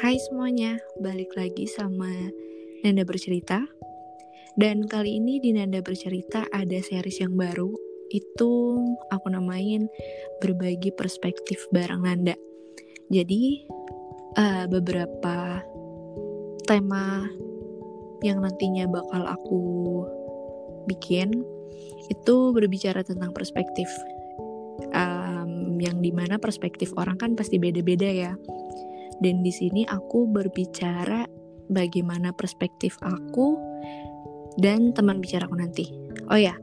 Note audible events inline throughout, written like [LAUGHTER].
Hai semuanya, balik lagi sama Nanda Bercerita. Dan kali ini di Nanda Bercerita ada series yang baru. Itu aku namain Berbagi Perspektif Bareng Nanda. Jadi uh, beberapa tema yang nantinya bakal aku bikin Itu berbicara tentang perspektif um, Yang di mana perspektif orang kan pasti beda-beda ya dan di sini aku berbicara bagaimana perspektif aku dan teman bicaraku nanti. Oh ya,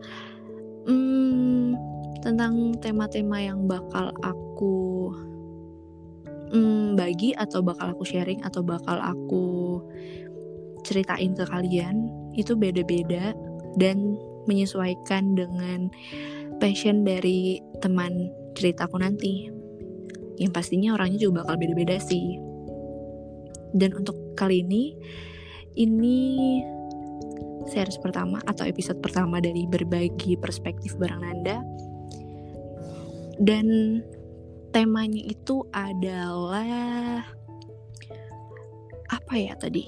hmm, tentang tema-tema yang bakal aku hmm, bagi atau bakal aku sharing atau bakal aku ceritain ke kalian itu beda-beda dan menyesuaikan dengan passion dari teman ceritaku nanti. Yang pastinya orangnya juga bakal beda-beda sih. Dan untuk kali ini, ini series pertama atau episode pertama dari berbagi perspektif bareng Nanda. Dan temanya itu adalah apa ya tadi?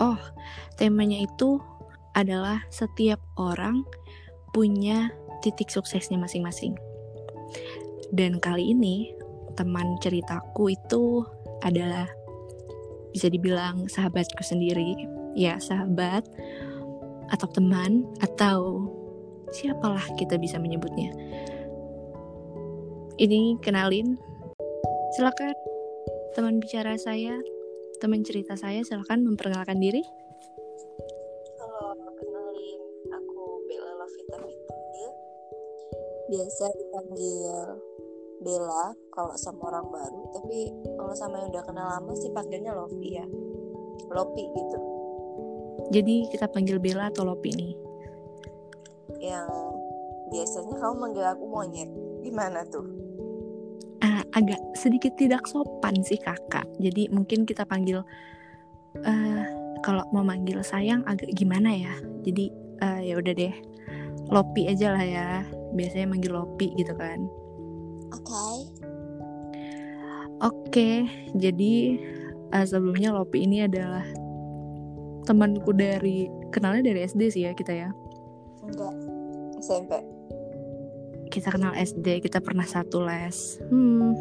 Oh, temanya itu adalah setiap orang punya titik suksesnya masing-masing. Dan kali ini teman ceritaku itu adalah bisa dibilang sahabatku sendiri. Ya sahabat atau teman atau siapalah kita bisa menyebutnya. Ini kenalin. Silakan teman bicara saya teman cerita saya silakan memperkenalkan diri. Halo kenalin. Aku Bella Lovita biasa dipanggil Bella kalau sama orang baru tapi kalau sama yang udah kenal lama sih panggilnya Lopi ya. Lopi gitu. Jadi kita panggil Bella atau Lopi nih? Yang biasanya kamu manggil aku monyet. Gimana tuh? Uh, agak sedikit tidak sopan sih kakak. Jadi mungkin kita panggil uh, kalau mau manggil sayang agak gimana ya? Jadi uh, ya udah deh. Lopi aja lah ya. Biasanya manggil Lopi gitu kan Oke. Okay. Oke, jadi uh, sebelumnya Lopi ini adalah temanku dari kenalnya dari SD sih ya kita ya. Enggak, SMP. Kita kenal SD, kita pernah satu les. Hmm.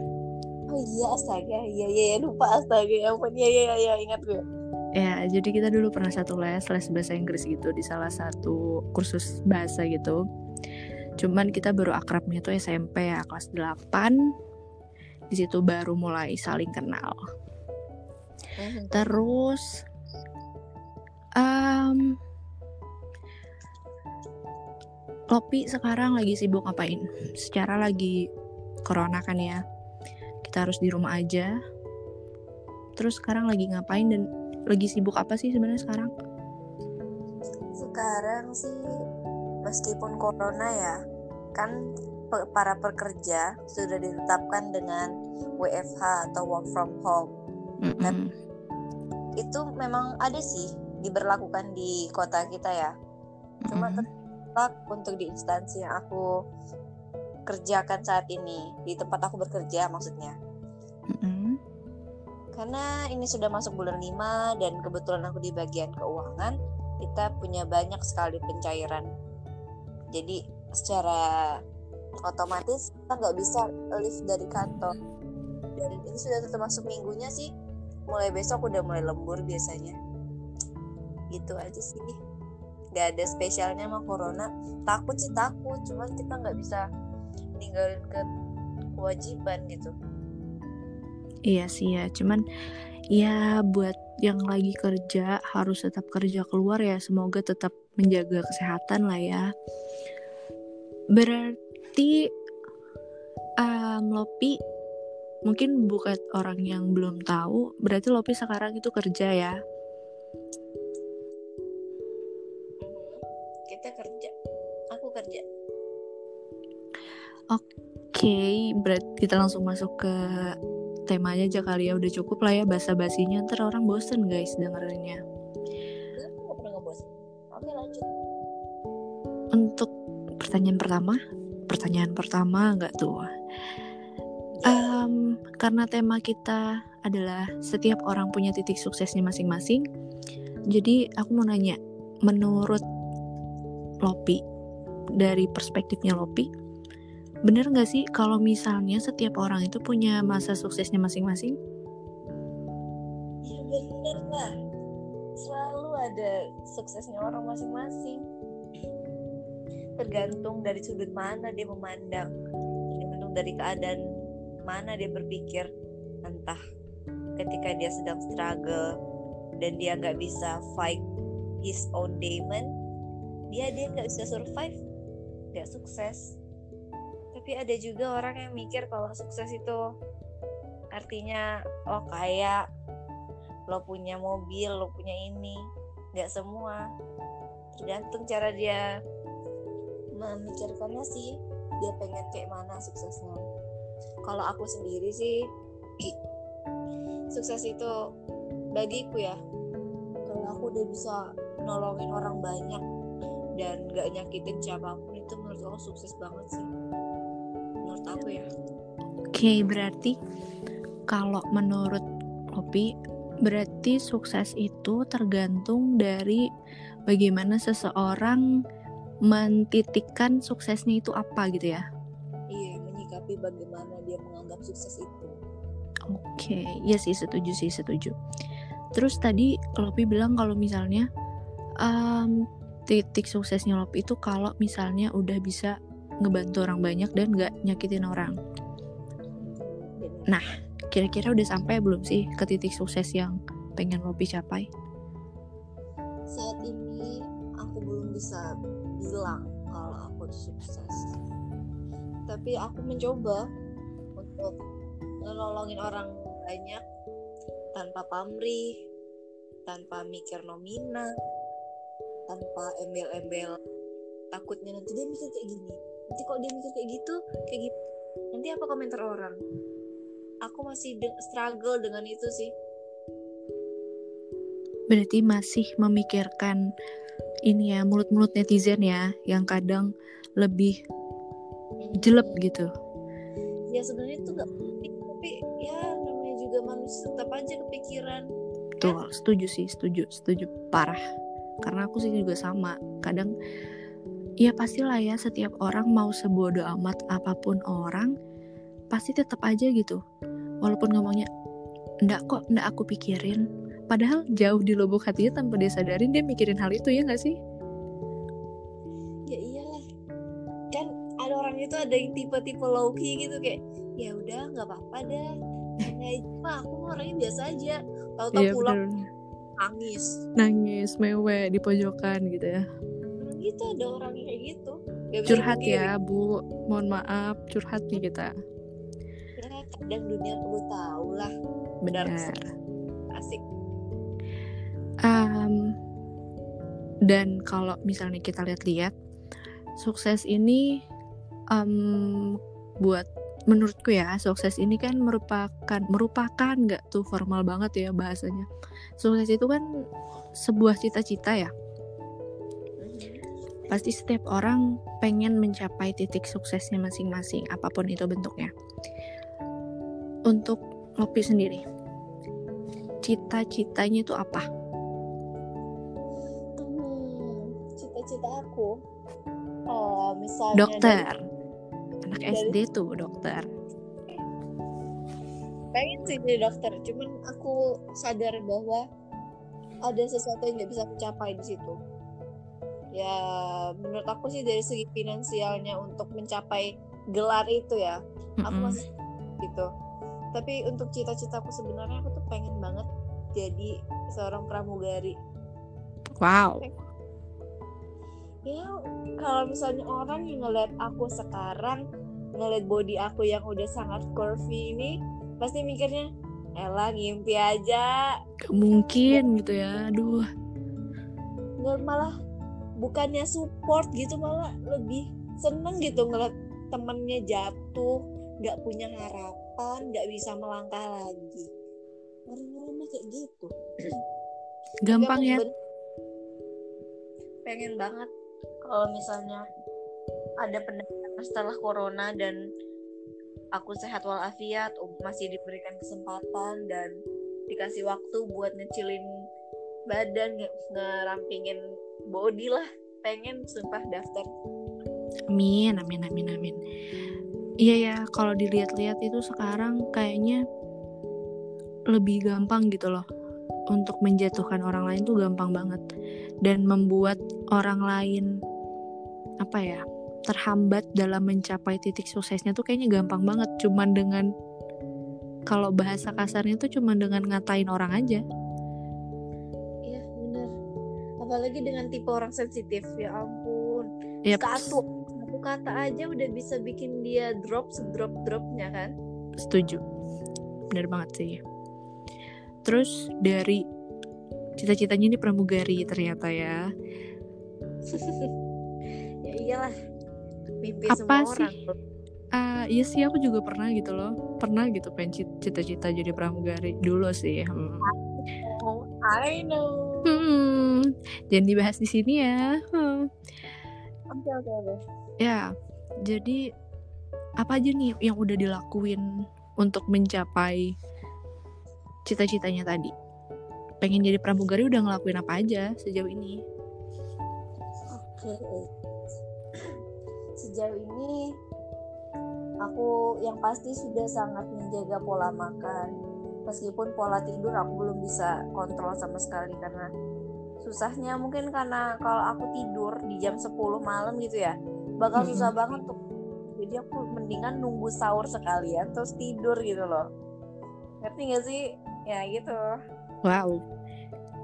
Oh iya astaga, iya iya ya, lupa astaga ya ampun, iya iya iya ingat gue. Ya, jadi kita dulu pernah satu les, les bahasa Inggris gitu di salah satu kursus bahasa gitu Cuman kita baru akrabnya tuh SMP ya kelas 8 di situ baru mulai saling kenal. Hmm. Terus um, Lopi sekarang lagi sibuk ngapain? Secara lagi corona kan ya. Kita harus di rumah aja. Terus sekarang lagi ngapain dan lagi sibuk apa sih sebenarnya sekarang? Sekarang sih meskipun corona ya kan para pekerja sudah ditetapkan dengan WFH atau work from home. Mm-hmm. dan itu memang ada sih diberlakukan di kota kita ya. Cuma mm-hmm. tetap untuk di instansi yang aku kerjakan saat ini di tempat aku bekerja maksudnya. Karena ini sudah masuk bulan 5 dan kebetulan aku di bagian keuangan kita punya banyak sekali pencairan jadi secara otomatis kita nggak bisa lift dari kantor. Dan ini sudah termasuk minggunya sih. Mulai besok udah mulai lembur biasanya. Gitu aja sih. Nggak ada spesialnya sama corona. Takut sih takut. Cuman kita nggak bisa ninggalin ke kewajiban gitu. Iya sih ya. Cuman ya buat yang lagi kerja harus tetap kerja keluar ya. Semoga tetap menjaga kesehatan lah ya. Berarti um, Lopi mungkin bukan orang yang belum tahu berarti Lopi sekarang itu kerja ya? Kita kerja. Aku kerja. Oke okay, berarti kita langsung masuk ke temanya aja kali ya. Udah cukup lah ya basa basinya ntar orang bosen guys dengerinnya untuk pertanyaan pertama pertanyaan pertama nggak tuh um, karena tema kita adalah setiap orang punya titik suksesnya masing-masing. Jadi aku mau nanya, menurut Lopi dari perspektifnya Lopi, bener nggak sih kalau misalnya setiap orang itu punya masa suksesnya masing-masing? Ya bener lah, selalu ada suksesnya orang masing-masing. Tergantung dari sudut mana dia memandang, tergantung dari keadaan mana dia berpikir, entah ketika dia sedang struggle dan dia nggak bisa fight his own demon, dia dia nggak bisa survive, nggak sukses. Tapi ada juga orang yang mikir kalau sukses itu artinya lo kaya. Lo punya mobil lo punya ini. Nggak semua. Tergantung cara dia memikirkannya sih dia pengen kayak mana suksesnya. Kalau aku sendiri sih sukses itu bagiku ya. Kalau aku udah bisa nolongin orang banyak dan gak nyakitin siapa pun itu menurut aku sukses banget sih. Aku ya. Oke okay, berarti kalau menurut Opi berarti sukses itu tergantung dari bagaimana seseorang mentitikkan suksesnya itu apa gitu ya iya menyikapi bagaimana dia menganggap sukses itu oke okay. ya sih setuju sih setuju terus tadi Lopi bilang kalau misalnya um, titik suksesnya Lopi itu kalau misalnya udah bisa ngebantu orang banyak dan gak nyakitin orang. Nah, kira-kira udah sampai belum sih ke titik sukses yang pengen lo capai? Saat ini aku belum bisa bilang kalau aku sukses. Tapi aku mencoba untuk nolongin orang banyak tanpa pamrih, tanpa mikir nominal, tanpa embel-embel. Takutnya nanti dia mikir kayak gini. Nanti kok dia mikir kayak gitu kayak gitu nanti apa komentar orang? Aku masih de struggle dengan itu sih berarti masih memikirkan ini ya mulut-mulut netizen ya yang kadang lebih jelek gitu. Ya sebenarnya itu gak penting tapi ya namanya juga manusia tetap aja kepikiran. Tuh kan? setuju sih setuju setuju. Parah. Karena aku sih juga sama. Kadang ya pastilah ya setiap orang mau sebodoh amat apa pun orang pasti tetap aja gitu. Walaupun ngomongnya ndak kok ndak aku pikirin padahal jauh di lubuk hatinya tanpa dia sadarin dia mikirin hal itu ya nggak sih? Ya iyalah. Kan ada orang itu ada yang tipe-tipe low key gitu kayak ya udah nggak apa-apa dah. Kayak mah aku orangnya biasa aja. Tahu-tahu iya, pulang bener. nangis. Nangis mewek di pojokan gitu ya. Gitu ada orang kayak gitu. Gak curhat ya bu. Mohon maaf curhat nih kita. Ya kadang dunia perlu tahu lah benar. asik um, dan kalau misalnya kita lihat-lihat sukses ini um, buat menurutku ya sukses ini kan merupakan merupakan nggak tuh formal banget ya bahasanya sukses itu kan sebuah cita-cita ya Pasti setiap orang pengen mencapai titik suksesnya masing-masing, apa pun itu bentuknya. Untuk Lopi sendiri, cita-citanya itu apa? Cita-cita aku, oh misalnya dokter, dari, anak dari, SD tuh dokter. Pengen sih jadi dokter, cuman aku sadar bahwa ada sesuatu yang nggak bisa mencapai di situ. Ya menurut aku sih dari segi finansialnya untuk mencapai gelar itu ya mm-hmm. aku masih gitu. Tapi untuk cita-citaku sebenarnya aku tuh pengen banget jadi seorang pramugari. Wow ya kalau misalnya orang yang ngeliat aku sekarang ngeliat body aku yang udah sangat curvy ini pasti mikirnya Ella ngimpi aja. Gak mungkin gitu ya aduh. Nggak malah bukannya support gitu malah lebih seneng gitu ngeliat temennya jatuh nggak punya harapan nggak bisa melangkah lagi. Orang-orang mah kayak gitu. Gampang ya. pengen banget kalau misalnya ada pendapatan setelah corona dan aku sehat walafiat masih diberikan kesempatan dan dikasih waktu buat ngecilin badan ngerampingin body lah. Pengen sumpah daftar. Amin amin amin amin. Iya ya kalau dilihat-lihat itu sekarang kayaknya lebih gampang gitu loh. Untuk menjatuhkan orang lain tuh gampang banget. Dan membuat orang lain apa ya terhambat dalam mencapai titik suksesnya tuh kayaknya gampang banget. Cuman dengan kalau bahasa kasarnya tuh cuman dengan ngatain orang aja. Iya bener. Apalagi dengan tipe orang sensitif ya ampun. Yep. satu satu kata aja udah bisa bikin dia drop drop dropnya kan? Setuju. Bener banget sih. Terus dari cita-citanya ini pramugari ternyata ya ya [LAUGHS] iyalah mimpi apa semua sih? orang uh, iya sih aku juga pernah gitu loh. Pernah gitu pengen cita-cita jadi pramugari dulu sih hmm. oh, I know. Hmm, jangan dibahas di sini ya hmm. oke oke oke. Ya jadi apa aja nih yang udah dilakuin untuk mencapai cita-citanya tadi? Pengen jadi pramugari udah ngelakuin apa aja sejauh ini? Oke sejauh ini aku yang pasti sudah sangat menjaga pola makan. Meskipun pola tidur aku belum bisa kontrol sama sekali karena susahnya mungkin karena kalau aku tidur di jam 10 malam gitu ya bakal susah banget tuh jadi aku mendingan nunggu sahur sekalian terus tidur gitu loh. Ngerti gak sih? Ya gitu. Wow.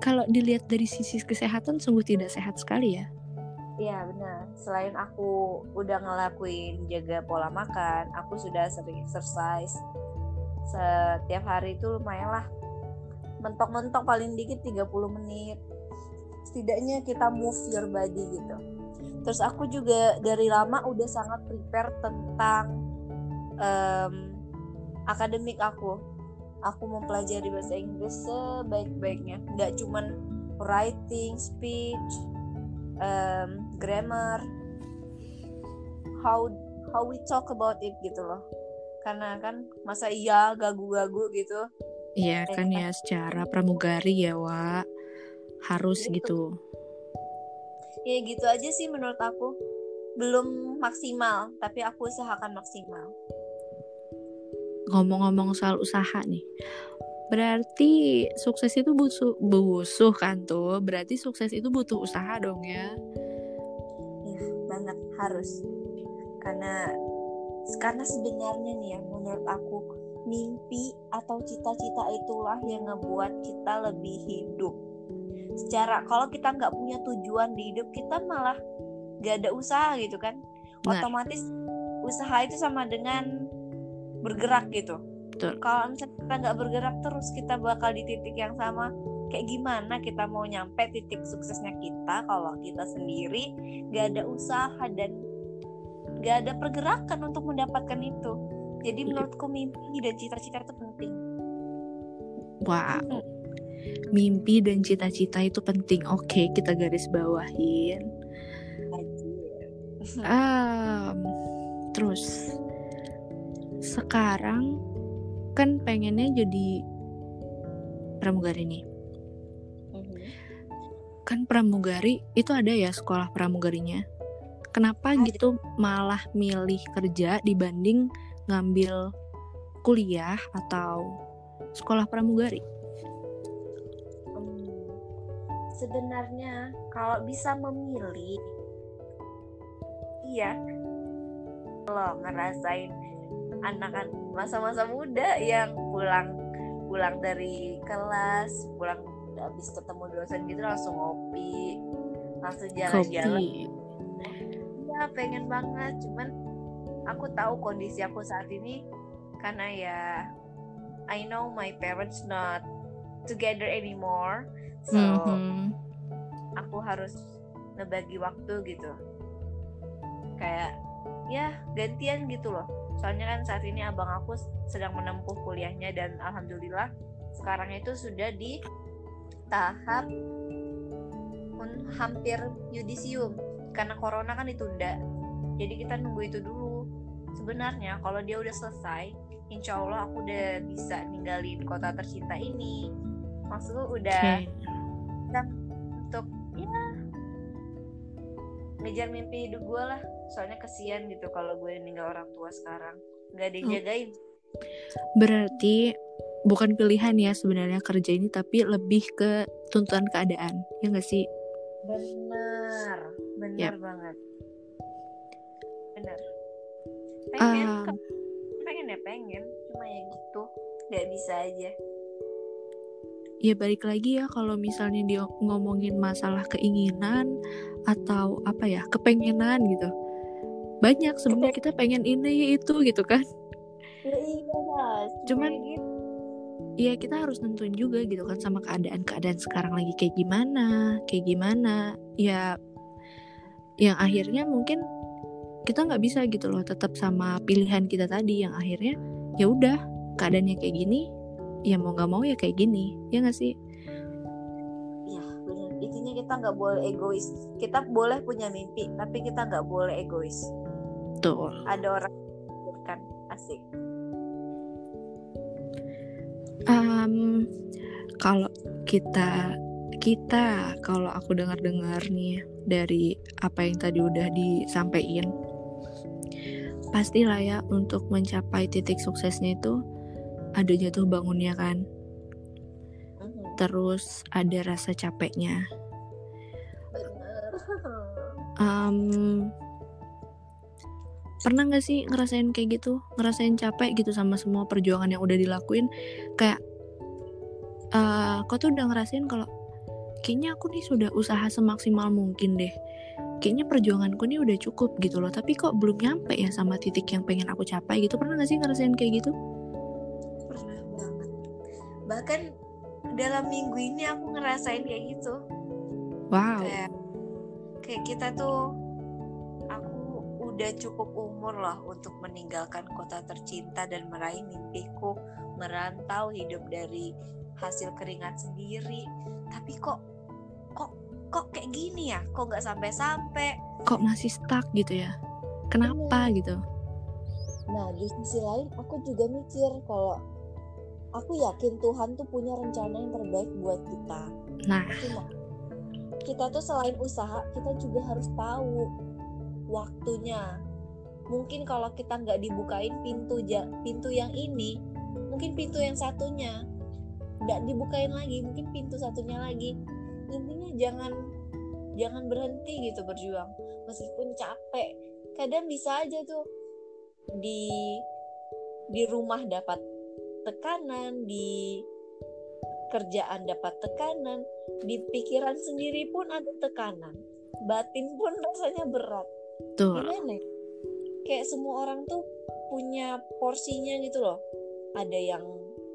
Kalau dilihat dari sisi kesehatan sungguh tidak sehat sekali ya Iya benar. Selain aku udah ngelakuin jaga pola makan, aku sudah sering exercise. Setiap hari itu lumayan lah. Mentok-mentok paling dikit 30 menit. Setidaknya kita move your body gitu. Terus aku juga dari lama udah sangat prepare tentang um, akademik aku. Aku mempelajari bahasa Inggris sebaik-baiknya. Nggak cuman writing, speech, um, grammar how how we talk about it gitu loh. Karena kan masa iya gagu-gagu gitu. Iya kan ya secara pramugari ya wa harus gitu. gitu. ya gitu aja sih menurut aku. Belum maksimal tapi aku usahakan maksimal. Ngomong-ngomong soal usaha nih berarti sukses itu butuh busuh kan tuh? Berarti sukses itu butuh usaha dong ya banget harus. Karena karena sebenarnya nih ya menurut aku mimpi atau cita-cita itulah yang ngebuat kita lebih hidup. Secara kalau kita nggak punya tujuan di hidup kita malah gak ada usaha gitu kan. Nah. otomatis usaha itu sama dengan bergerak gitu. Kalau misalnya kita nggak bergerak terus kita bakal di titik yang sama kayak gimana kita mau nyampe titik suksesnya kita kalau kita sendiri gak ada usaha dan gak ada pergerakan untuk mendapatkan itu. Jadi iya. menurutku mimpi dan cita-cita itu penting. Wow. Hmm. mimpi dan cita-cita itu penting. Oke okay, kita garis bawahin. Um, [LAUGHS] terus sekarang kan pengennya jadi pramugari nih kan pramugari itu ada ya sekolah pramugarinya. Kenapa ada. gitu malah milih kerja dibanding ngambil kuliah atau sekolah pramugari? Hmm, sebenarnya kalau bisa memilih iya. Lo ngerasain anak masa-masa muda yang pulang pulang dari kelas pulang habis ketemu dosen gitu langsung ngopi langsung jalan-jalan. Ya pengen banget cuman aku tahu kondisi aku saat ini karena ya I know my parents not together anymore so mm-hmm. aku harus ngebagi waktu gitu. Kayak ya gantian gitu loh. Soalnya kan saat ini abang aku sedang menempuh kuliahnya dan alhamdulillah sekarang itu sudah di tahap hampir yudisium. Karena corona kan ditunda. Jadi kita nunggu itu dulu. Sebenarnya kalau dia udah selesai insya Allah aku udah bisa ninggalin kota tercinta ini. Maksudku udah okay. untuk ya ngejar mimpi hidup gue lah. Soalnya kesian gitu kalau gue ninggal orang tua sekarang. Nggak ada yang oh. jagain. Berarti bukan pilihan ya sebenarnya kerja ini tapi lebih ke tuntutan keadaan. Ya nggak sih? Benar. Benar yep. banget. Benar. Pengen um, pengen ya pengen. Cuma ya gitu. Nggak bisa aja. Ya balik lagi ya kalau misalnya dia ngomongin masalah keinginan atau apa ya kepengenan gitu. Banyak sebenarnya kita pengen ini itu gitu kan. Ya, iya cuman gitu. Iya kita harus nentuin juga gitu kan sama keadaan-keadaan sekarang lagi kayak gimana, kayak gimana. Ya, yang akhirnya mungkin kita nggak bisa gitu loh tetap sama pilihan kita tadi. Yang akhirnya ya udah keadaannya kayak gini ya mau nggak mau ya kayak gini. Ya nggak sih? Ya benar intinya kita nggak boleh egois. Kita boleh punya mimpi tapi kita nggak boleh egois. Tuh ada orang kan asik um, kalau kita kita kalau aku dengar-dengar nih dari apa yang tadi udah disampaikan pastilah ya untuk mencapai titik suksesnya itu ada jatuh bangunnya kan? Terus ada rasa capeknya. Um, pernah gak sih ngerasain kayak gitu? Ngerasain capek gitu sama semua perjuangan yang udah dilakuin? Kayak uh, kau tuh udah ngerasain kalau kayaknya aku nih sudah usaha semaksimal mungkin deh. Kayaknya perjuanganku nih udah cukup gitu loh tapi kok belum nyampe ya sama titik yang pengen aku capai gitu. Pernah gak sih ngerasain kayak gitu? Pernah banget. Bahkan dalam minggu ini aku ngerasain kayak gitu. Wow. Kayak kayak kita tuh udah cukup umur lah untuk meninggalkan kota tercinta dan meraih mimpiku merantau hidup dari hasil keringat sendiri. Tapi kok kok kayak gini ya? Kok nggak sampai-sampai? Kok masih stuck gitu ya? Kenapa hmm. gitu? Nah di sisi lain aku juga mikir kalau aku yakin Tuhan tuh punya rencana yang terbaik buat kita. Nah. Cuma, kita tuh selain usaha kita juga harus tahu waktunya. Mungkin kalau kita nggak dibukain pintu pintu yang ini mungkin pintu yang satunya nggak dibukain lagi mungkin pintu satunya lagi. Intinya jangan jangan berhenti gitu berjuang meskipun capek. Kadang bisa aja tuh di di rumah dapat tekanan di kerjaan dapat tekanan di pikiran sendiri pun ada tekanan. Batin pun rasanya berat tuh gimana ya? kayak semua orang tuh punya porsinya gitu loh. Ada yang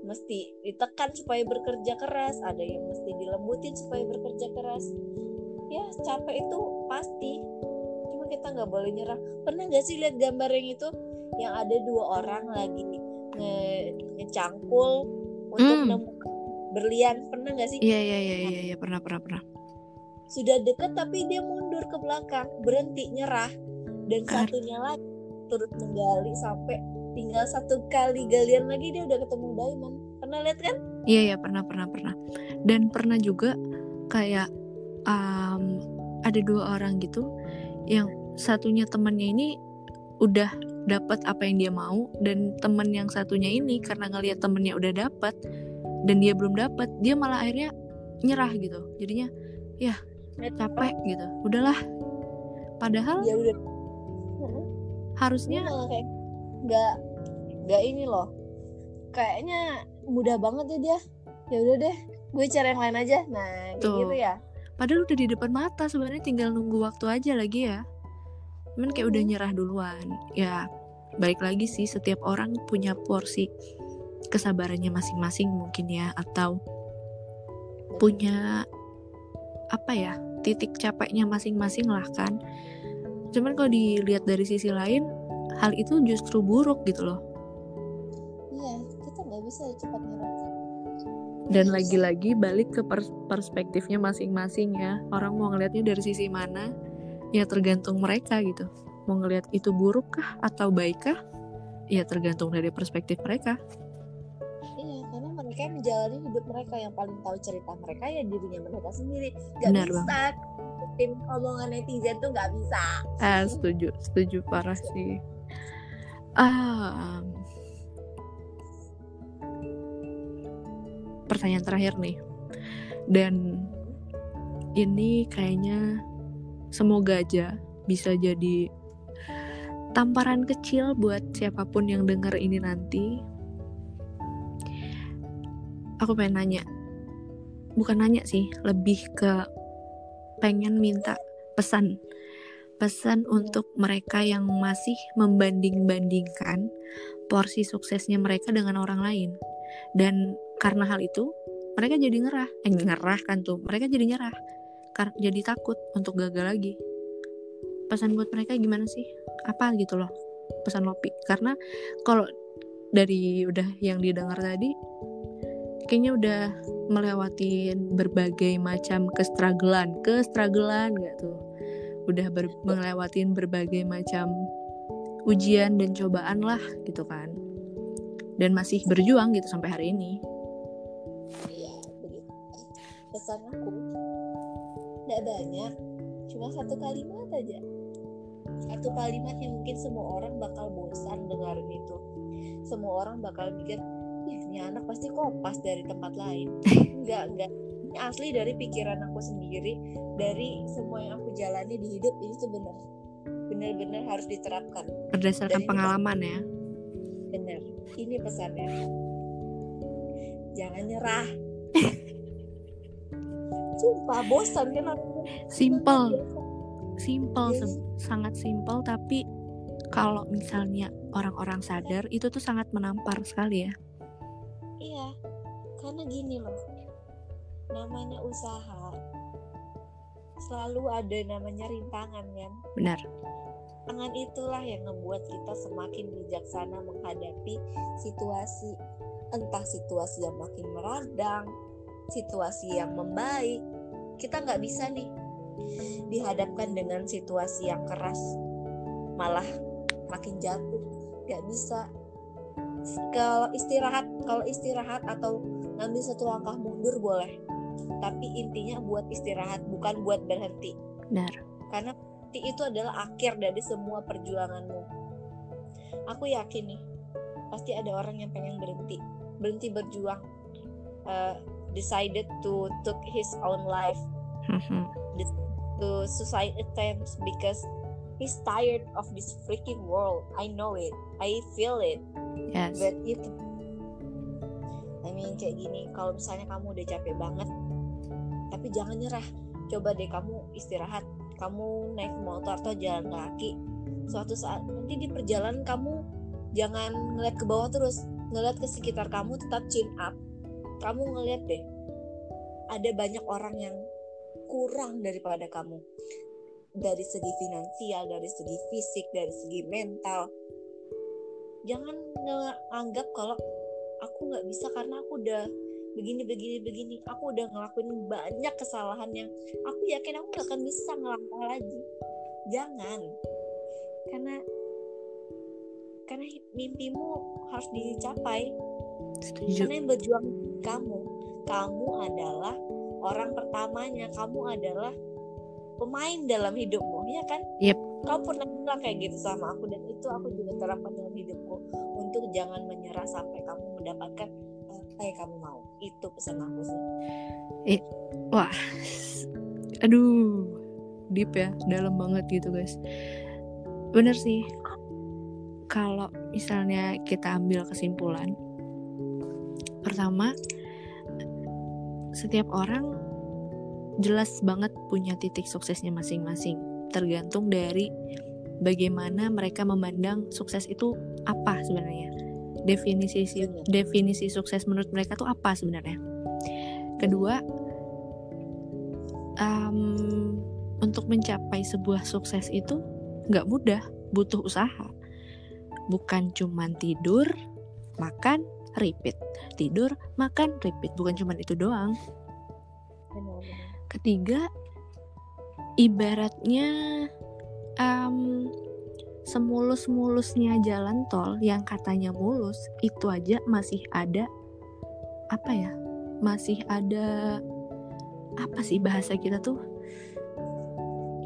mesti ditekan supaya bekerja keras ada yang mesti dilembutin supaya bekerja keras. Ya capek itu pasti. Cuma kita nggak boleh nyerah. Pernah nggak sih lihat gambar yang itu? Yang ada dua orang lagi nge ngecangkul untuk mm. nemu berlian. Pernah nggak sih? Iya iya iya iya ya, pernah pernah pernah. Sudah deket tapi dia mundur ke belakang. Berhenti nyerah dan satunya lagi turut menggali sampai tinggal satu kali galian lagi dia udah ketemu diamond. Pernah lihat kan? Iya iya pernah pernah pernah. Dan pernah juga kayak um, ada dua orang gitu yang satunya temannya ini udah dapat apa yang dia mau dan temen yang satunya ini karena ngelihat temennya udah dapat dan dia belum dapat dia malah akhirnya nyerah gitu. Jadinya ya capek gitu. Udahlah. Padahal ya udah harusnya kayak nggak nggak ini loh. Kayaknya mudah banget ya dia. Ya udah deh gue cari yang lain aja. Nah Tuh. gitu ya. Padahal udah di depan mata sebenarnya tinggal nunggu waktu aja lagi ya. Cuman kayak udah nyerah duluan. Ya balik lagi sih setiap orang punya porsi kesabarannya masing-masing mungkin ya atau punya apa ya titik capeknya masing-masing lah kan cuman kalau dilihat dari sisi lain hal itu justru buruk gitu loh. Iya kita nggak bisa cepat nyerah dan lagi-lagi balik ke pers perspektifnya masing-masing ya. Orang mau ngelihatnya dari sisi mana ya tergantung mereka gitu. Mau ngelihat itu buruk kah atau baik kah ya tergantung dari perspektif mereka. Iya karena mereka menjalani hidup mereka. Yang paling tahu cerita mereka ya dirinya mereka sendiri. Gak Benar bisa. bang. Tim omongan netizen tuh gak bisa. Ah setuju setuju parah sih. Ah pertanyaan terakhir nih. Dan ini kayaknya semoga aja bisa jadi tamparan kecil buat siapa pun yang denger ini nanti. Aku pengen nanya, bukan nanya sih, lebih ke pengen minta pesan. Pesan untuk mereka yang masih membanding-bandingkan porsi suksesnya mereka dengan orang lain. Dan karena hal itu, mereka jadi ngerah. Eh, ngerah kan tuh. Mereka jadi nyerah. Jadi takut untuk gagal lagi pesan buat mereka gimana sih apa gitu loh pesan Lopi karena kalau dari udah yang didengar tadi kayaknya udah melewati berbagai macam kestragelan kestragelan gak tuh? Udah ber melewatin berbagai macam ujian dan cobaan lah gitu kan? Dan masih berjuang gitu sampai hari ini. Iya pesan aku tidak banyak cuma satu kalimat aja. Satu kalimat yang mungkin semua orang bakal bosan dengarin itu. Semua orang bakal mikir ini anak pasti kopas dari tempat lain. [LAUGHS] Enggak enggak ini asli dari pikiran aku sendiri dari semua yang aku jalani di hidup ini tuh benar benar-benar harus diterapkan. Berdasarkan dari pengalaman ya. Benar ini pesannya. Jangan nyerah. [LAUGHS] Sumpah bosan kan simple. Simple yes. sangat simple tapi kalau misalnya orang-orang sadar itu tuh sangat menampar sekali ya iya karena gini loh. Namanya usaha selalu ada namanya rintangan kan? Benar. Rintangan itulah yang membuat kita semakin bijaksana menghadapi situasi entah situasi yang makin meradang situasi yang membaik. Kita nggak bisa nih dihadapkan dengan situasi yang keras malah makin jatuh. Gak bisa kalau istirahat kalau istirahat atau ngambil satu langkah mundur boleh. Tapi intinya buat istirahat bukan buat berhenti. Benar. Karena itu adalah akhir dari semua perjuanganmu. Aku yakin nih pasti ada orang yang pengen berhenti. Berhenti berjuang. Uh, decided to took his own life. Mm-hmm. To suicide attempts because he's tired of this freaking world. I know it. I feel it. Yes. But you can... I mean kayak gini, kalau misalnya kamu udah capek banget, tapi jangan nyerah. Coba deh kamu istirahat. Kamu naik motor atau jalan kaki. Suatu saat nanti di perjalanan kamu jangan ngeliat ke bawah terus, ngeliat ke sekitar kamu tetap chin up. Kamu ngeliat deh, ada banyak orang yang kurang daripada kamu dari segi finansial, dari segi fisik, dari segi mental. Jangan nganggap kalau aku nggak bisa karena aku udah begini begini begini. Aku udah ngelakuin banyak kesalahan yang aku yakin aku gak akan bisa ngelangkah lagi. Jangan, karena karena mimpimu harus dicapai. Setuju. Karena yang berjuang kamu, kamu adalah orang pertamanya kamu adalah pemain dalam hidupmu ya kan? Yep. kau pernah bilang kayak gitu sama aku dan itu aku juga terapkan dalam hidupku untuk jangan menyerah sampai kamu mendapatkan apa yang kamu mau. Itu pesan aku sih. Eh, wah aduh deep ya dalam banget gitu guys. Bener sih. Kalau misalnya kita ambil kesimpulan pertama setiap orang jelas banget punya titik suksesnya masing-masing. Tergantung dari bagaimana mereka memandang sukses itu apa sebenarnya. Definisi definisi sukses menurut mereka tuh apa sebenarnya. Kedua, um, untuk mencapai sebuah sukses itu nggak mudah, butuh usaha. Bukan cuman tidur, makan, repeat tidur makan repeat bukan cuma itu doang ketiga ibaratnya um, semulus-mulusnya jalan tol yang katanya mulus itu aja masih ada apa ya masih ada apa sih bahasa kita tuh?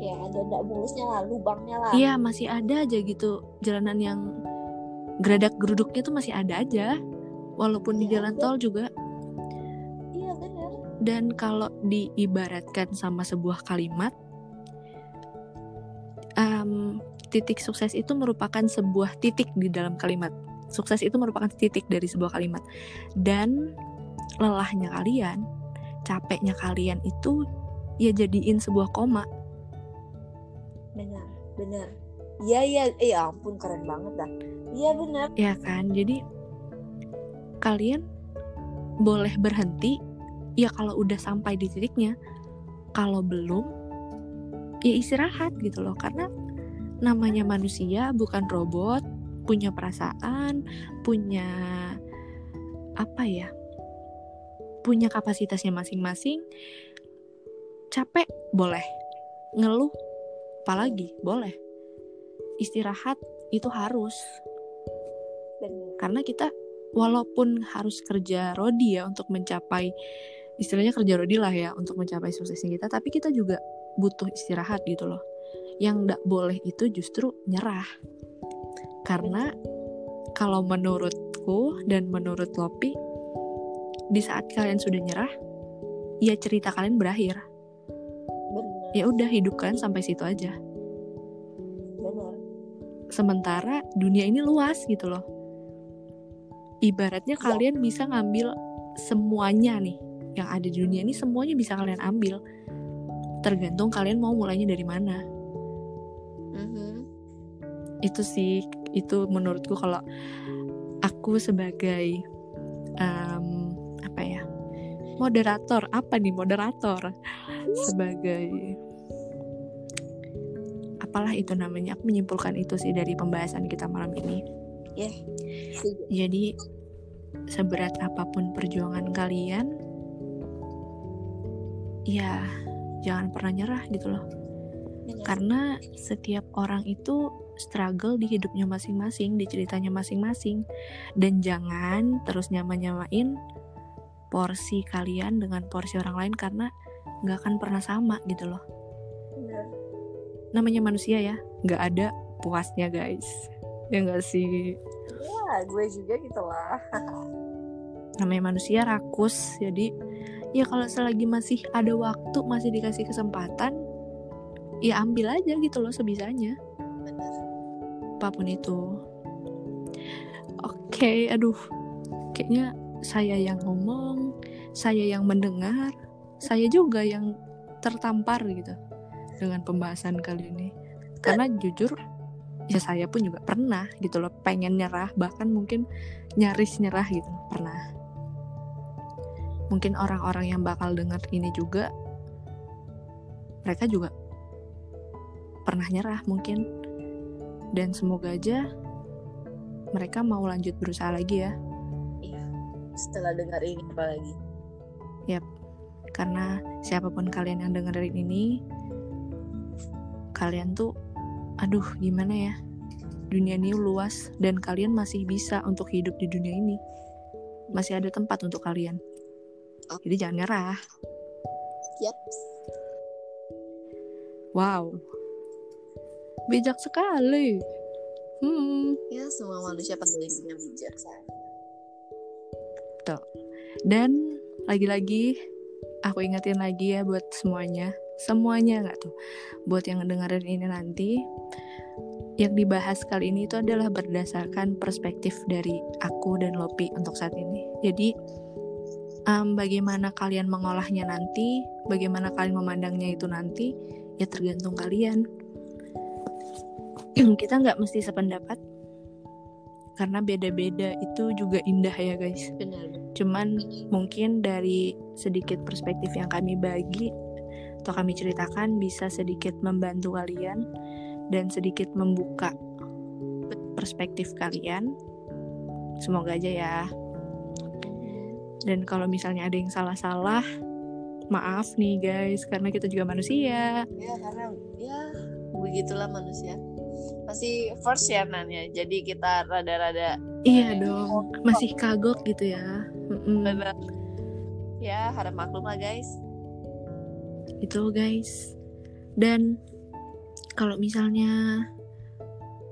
Kayak ada ndak mulusnya lah lubangnya lah. Iya masih ada aja gitu jalanan yang geradak geruduknya tuh masih ada aja walaupun di Iya, jalan tol juga dan kalau diibaratkan sama sebuah kalimat em, titik sukses itu merupakan sebuah titik di dalam kalimat. Sukses itu merupakan titik dari sebuah kalimat. Dan lelahnya kalian capeknya kalian itu ya jadiin sebuah koma. Benar benar. Iya iya. Eh ya ampun keren banget dah. Iya benar. Ya kan? Jadi kalian boleh berhenti ya kalau udah sampai di titiknya kalau belum ya istirahat gitu loh. Karena namanya manusia bukan robot punya perasaan punya apa ya punya kapasitasnya masing-masing capek boleh. Ngeluh apalagi boleh. Istirahat itu harus. Benar karena kita walaupun harus kerja rodi ya untuk mencapai istilahnya kerja rodi lah ya untuk mencapai suksesnya kita tapi kita juga butuh istirahat gitu loh. Yang tidak boleh itu justru nyerah. Karena kalau menurutku dan menurut Lopi di saat kalian sudah nyerah ya cerita kalian berakhir. Ya udah hidupkan sampai situ aja. Sementara dunia ini luas gitu loh. Ibaratnya kalian bisa ngambil semuanya nih yang ada di dunia ini semuanya bisa kalian ambil. Tergantung kalian mau mulainya dari mana. Mhm. itu sih itu menurutku kalau aku sebagai em, apa ya moderator. Apa nih moderator? Sebagai apalah itu namanya. Aku menyimpulkan itu sih dari pembahasan kita malam ini. Setuju. Jadi seberat apa pun perjuangan kalian, ya jangan pernah nyerah gitu loh. Karena setiap orang itu struggle di hidupnya masing-masing, di ceritanya masing-masing. Dan jangan terus nyama-nyamain porsi kalian dengan porsi orang lain karena nggak akan pernah sama gitu loh. Namanya manusia ya, nggak ada puasnya guys. Ya nggak sih? ya gue juga gitu lah [LAUGHS] namanya manusia rakus jadi ya kalau selagi masih ada waktu masih dikasih kesempatan ya ambil aja gitu loh sebisanya. Apa pun itu. Oke aduh. Kayaknya saya yang ngomong saya yang mendengar saya juga yang tertampar gitu dengan pembahasan kali ini. Karena jujur ya saya pun juga pernah gitu loh pengen nyerah bahkan mungkin nyaris nyerah gitu. Pernah mungkin orang-orang yang bakal dengar ini juga mereka juga pernah nyerah mungkin. Dan semoga aja mereka mau lanjut berusaha lagi ya. Iya setelah dengar ini apalagi. Karena siapa pun kalian yang dengerin ini kalian tuh aduh gimana ya? Dunia ini luas dan kalian masih bisa untuk hidup di dunia ini. Masih ada tempat untuk kalian jadi jangan nyerah. Yap. wow. Bijak sekali. Hmm. Ya semua manusia pada intinya bijaksana Dan lagi-lagi aku ingetin lagi ya buat semuanya, semuanya nggak tuh, buat yang ngedengerin ini nanti, yang dibahas kali ini itu adalah berdasarkan perspektif dari aku dan Lopi untuk saat ini. Jadi em, bagaimana kalian mengolahnya nanti, bagaimana kalian memandangnya itu nanti, ya tergantung kalian. [CLEARS THROAT] Kita nggak mesti sependapat, karena beda-beda itu juga indah ya guys. benar Cuman mungkin dari sedikit perspektif yang kami bagi atau kami ceritakan bisa sedikit membantu kalian dan sedikit membuka perspektif kalian. Semoga aja ya. Dan kalau misalnya ada yang salah-salah, maaf nih guys. Karena kita juga manusia. ya karena ya begitulah manusia. Masih first ya nanya jadi kita rada-rada iya dong. Masih kagok gitu ya. Mm ya harap maklum lah guys. Itu guys. Dan kalau misalnya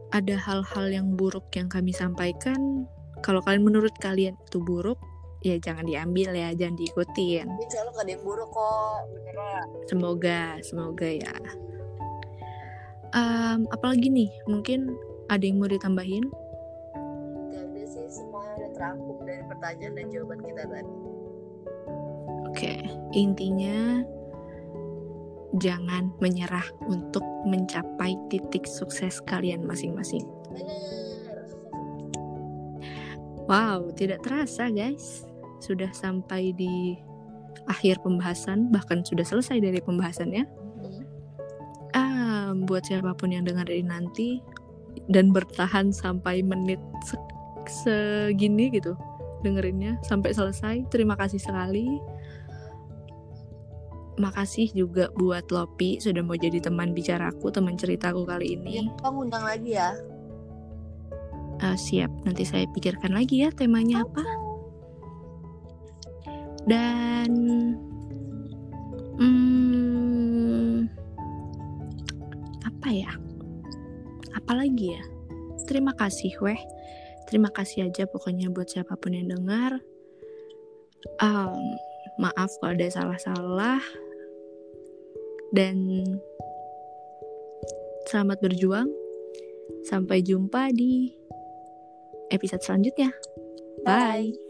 ada hal-hal yang buruk yang kami sampaikan kalau kalian menurut kalian itu buruk ya jangan diambil ya jangan diikutin insya Allah gak ada yang buruk kok beneran semoga semoga ya um, apalagi nih mungkin ada yang mau ditambahin gak ada sih semuanya udah terangkum dari pertanyaan dan jawaban kita tadi oke okay. intinya jangan menyerah untuk mencapai titik sukses kalian masing-masing. Wow, tidak terasa guys. Sudah sampai di akhir pembahasan, bahkan sudah selesai dari pembahasannya. Ah, buat siapa pun yang dengar dari nanti dan bertahan sampai menit se segini gitu dengerinnya sampai selesai. Terima kasih sekali makasih juga buat Lopi sudah mau jadi teman bicaraku, teman ceritaku kali ini. Ya, undang lagi ya. Uh, siap, nanti saya pikirkan lagi ya temanya apa. Dan hmm, apa ya? Apa lagi ya? Terima kasih, weh. Terima kasih aja pokoknya buat siapa pun yang dengar. Um, maaf kalau ada salah-salah dan selamat berjuang. Sampai jumpa di episode selanjutnya. Bye. Bye.